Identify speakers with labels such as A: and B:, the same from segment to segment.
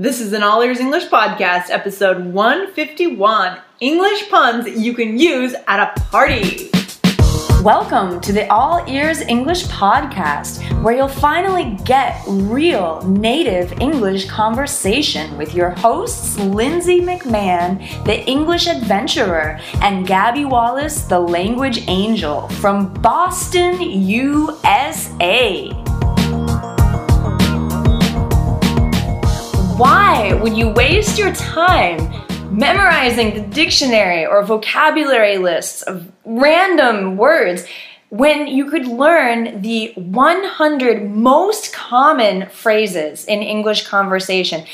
A: This is an All Ears English podcast, episode 151 English puns you can use at a party.
B: Welcome to the All Ears English podcast, where you'll finally get real native English conversation with your hosts, Lindsay McMahon, the English adventurer, and Gabby Wallace, the language angel from Boston, USA. Would you waste your time memorizing the dictionary or vocabulary lists of random words when you could learn the 100 most common phrases in English conversation.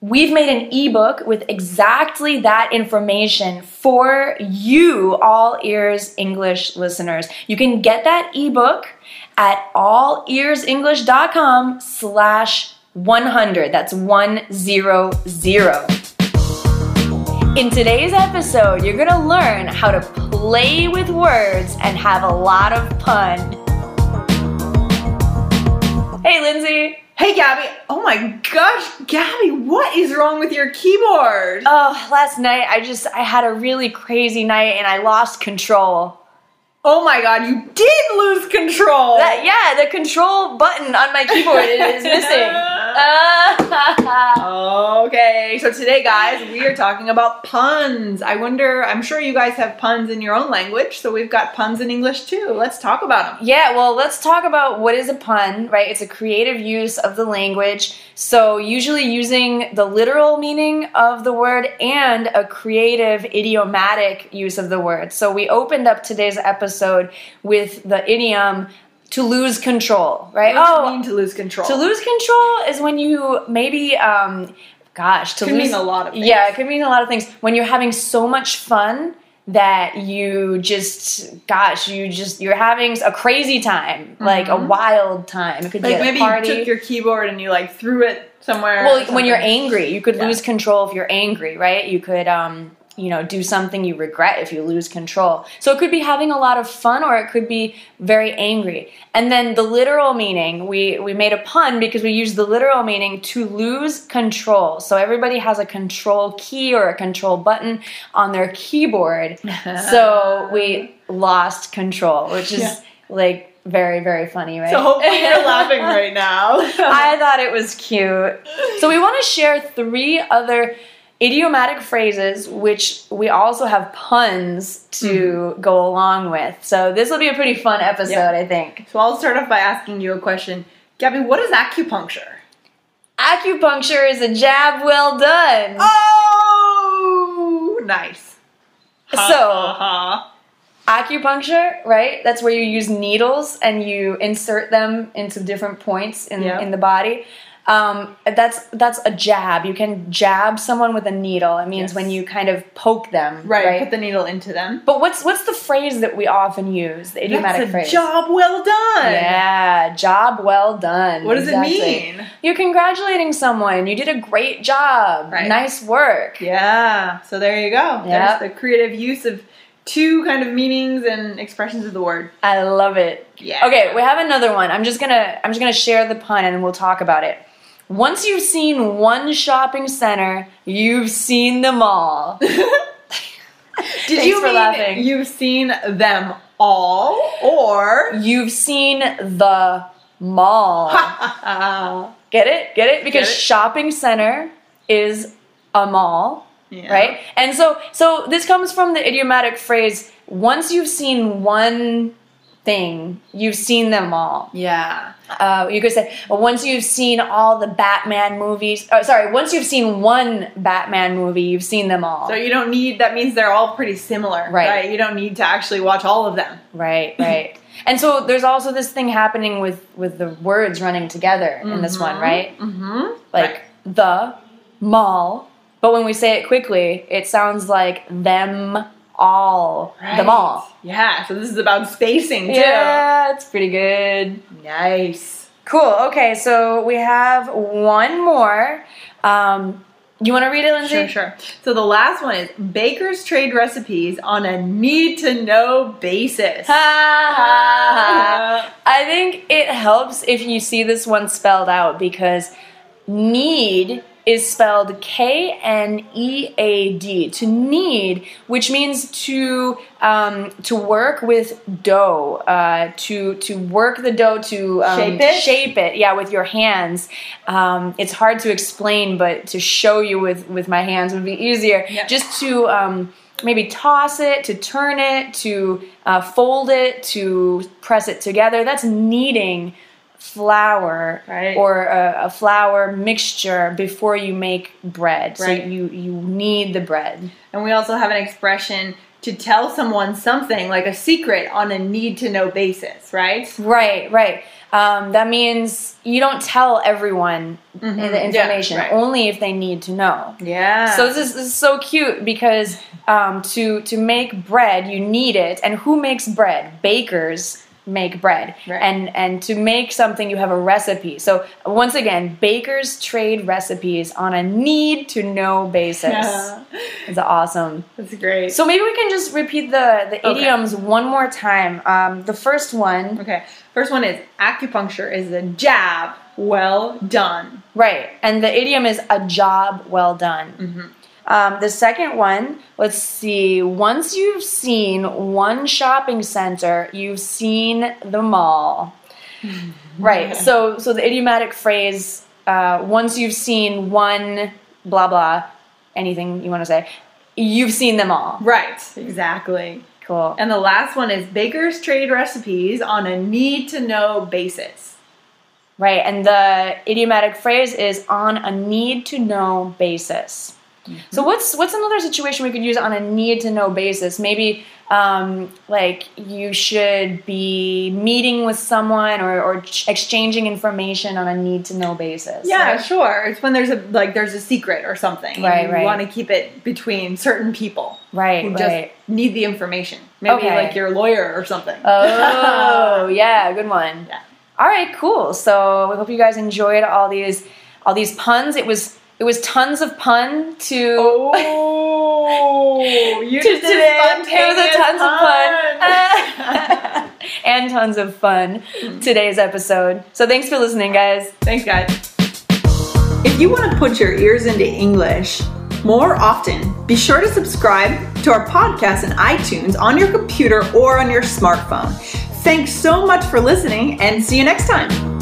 B: We've made an ebook with exactly that information for you, all ears English listeners. You can get that ebook at allearsenglish.com slash 100. That's 100. In today's episode, you're gonna learn how to play with words and have a lot of fun. Hey, Lindsay.
A: Hey, Gabby. Oh my gosh, Gabby, what is wrong with your keyboard?
B: Oh, last night I just I had a really crazy night and I lost control.
A: Oh my god, you did lose control.
B: That, yeah, the control button on my keyboard is missing.
A: Uh, okay, so today, guys, we are talking about puns. I wonder, I'm sure you guys have puns in your own language, so we've got puns in English too. Let's talk about them.
B: Yeah, well, let's talk about what is a pun, right? It's a creative use of the language. So, usually using the literal meaning of the word and a creative idiomatic use of the word. So, we opened up today's episode with the idiom to lose control, right?
A: What oh, mean to lose control?
B: To lose control is when you maybe, um, gosh, to
A: could
B: lose
A: mean a lot of things.
B: Yeah, it could mean a lot of things. When you're having so much fun that you just, gosh, you just you're having a crazy time, mm-hmm. like a wild time. It could
A: like
B: be
A: maybe
B: party.
A: you took your keyboard and you like threw it somewhere.
B: Well, when you're angry, you could yeah. lose control if you're angry, right? You could um you know do something you regret if you lose control. So it could be having a lot of fun or it could be very angry. And then the literal meaning we we made a pun because we used the literal meaning to lose control. So everybody has a control key or a control button on their keyboard. So we lost control which is yeah. like very very funny right?
A: So hopefully you're laughing right now.
B: I thought it was cute. So we want to share three other idiomatic phrases, which we also have puns to mm-hmm. go along with. So this will be a pretty fun episode, yeah. I think.
A: So I'll start off by asking you a question. Gabby, what is acupuncture?
B: Acupuncture is a jab well done.
A: Oh, nice.
B: Ha, so, ha, ha. acupuncture, right? That's where you use needles and you insert them into different points in, yep. in the body. Um, that's that's a jab. You can jab someone with a needle. It means yes. when you kind of poke them,
A: right,
B: right,
A: Put the needle into them.
B: But what's what's the phrase that we often use? The idiomatic
A: that's a
B: phrase.
A: Job well done.
B: Yeah, job well done.
A: What does exactly. it mean?
B: You're congratulating someone. You did a great job. Right. Nice work.
A: Yeah. So there you go. Yep. There's the creative use of two kind of meanings and expressions of the word.
B: I love it.
A: Yeah.
B: Okay, we have another one. I'm just gonna I'm just gonna share the pun and we'll talk about it. Once you've seen one shopping center, you've seen them all.
A: Did you for mean laughing. you've seen them all, or
B: you've seen the mall? Get it? Get it? Because Get it? shopping center is a mall, yeah. right? And so, so this comes from the idiomatic phrase: once you've seen one thing, you've seen them all.
A: Yeah.
B: Uh, you could say, well, once you've seen all the Batman movies, oh, sorry, once you've seen one Batman movie, you've seen them all.
A: So you don't need, that means they're all pretty similar, right? right? You don't need to actually watch all of them.
B: Right, right. and so there's also this thing happening with, with the words running together in mm-hmm. this one, mm-hmm. right?
A: Mm-hmm.
B: Like
A: right.
B: the mall, but when we say it quickly, it sounds like them all right. them all.
A: Yeah, so this is about spacing too.
B: Yeah, it's pretty good.
A: Nice.
B: Cool. Okay, so we have one more. Um, you want to read it, Lindsay?
A: Sure, sure. So the last one is bakers trade recipes on a need to know basis.
B: Ha, ha, ha. I think it helps if you see this one spelled out because need is spelled K N E A D to knead, which means to um, to work with dough, uh, to to work the dough to um,
A: Shape it?
B: shape it, yeah, with your hands. Um, it's hard to explain, but to show you with with my hands would be easier.
A: Yeah.
B: Just to um, maybe toss it, to turn it, to uh, fold it, to press it together. That's kneading flour
A: Right.
B: or a, a flour mixture before you make bread.
A: Right.
B: So you you knead the bread.
A: And we also have an expression to tell someone something like a secret on a need to know basis, right?
B: Right, right. Um, that means you don't tell everyone the
A: Mm-hmm. Yeah,
B: information,
A: right.
B: only if they need to know.
A: Yeah.
B: So this is, this is so cute because um, to to make bread, you need it. And who makes bread? Bakers make bread.
A: Right.
B: And and to make something, you have a recipe. So once again, bakers trade recipes on a need to know basis.
A: Yeah.
B: It's awesome.
A: That's great.
B: So maybe we can just repeat the the
A: Okay.
B: idioms one more time. Um, the first one,
A: okay. First one is acupuncture is a jab well done.
B: right? And the idiom is a job well done.
A: Mm-hmm.
B: Um, the second one, let's see. Once you've seen one shopping center, you've seen them all. right. So, so the idiomatic phrase, uh, once you've seen one, blah blah, anything you want to say, you've seen them all.
A: Right. Exactly.
B: Cool.
A: And the last one is bakers trade recipes on a need to know basis.
B: Right. And the idiomatic phrase is on a need to know basis. So what's what's another situation we could use on a need to know basis? Maybe um, like you should be meeting with someone or, or exchanging information on a need to know basis.
A: Yeah,
B: right?
A: sure. It's when there's a like there's a secret or something. and
B: Right,
A: You
B: right.
A: want to keep it between certain people
B: Right,
A: who
B: right.
A: just need the information. Maybe
B: Okay.
A: like your lawyer or something.
B: Oh, yeah, good one.
A: Yeah.
B: All right, cool. So we hope you guys enjoyed all these all these puns. It was it was tons of pun to
A: Oh, you
B: to
A: did
B: today.
A: spontaneous
B: It was a tons
A: pun.
B: of fun and tons of fun mm-hmm. today's episode. So thanks for listening, guys.
A: Thanks, guys. If you want to put your ears into English more often, be sure to subscribe to our podcast in iTunes on your computer or on your smartphone. Thanks so much for listening and see you next time.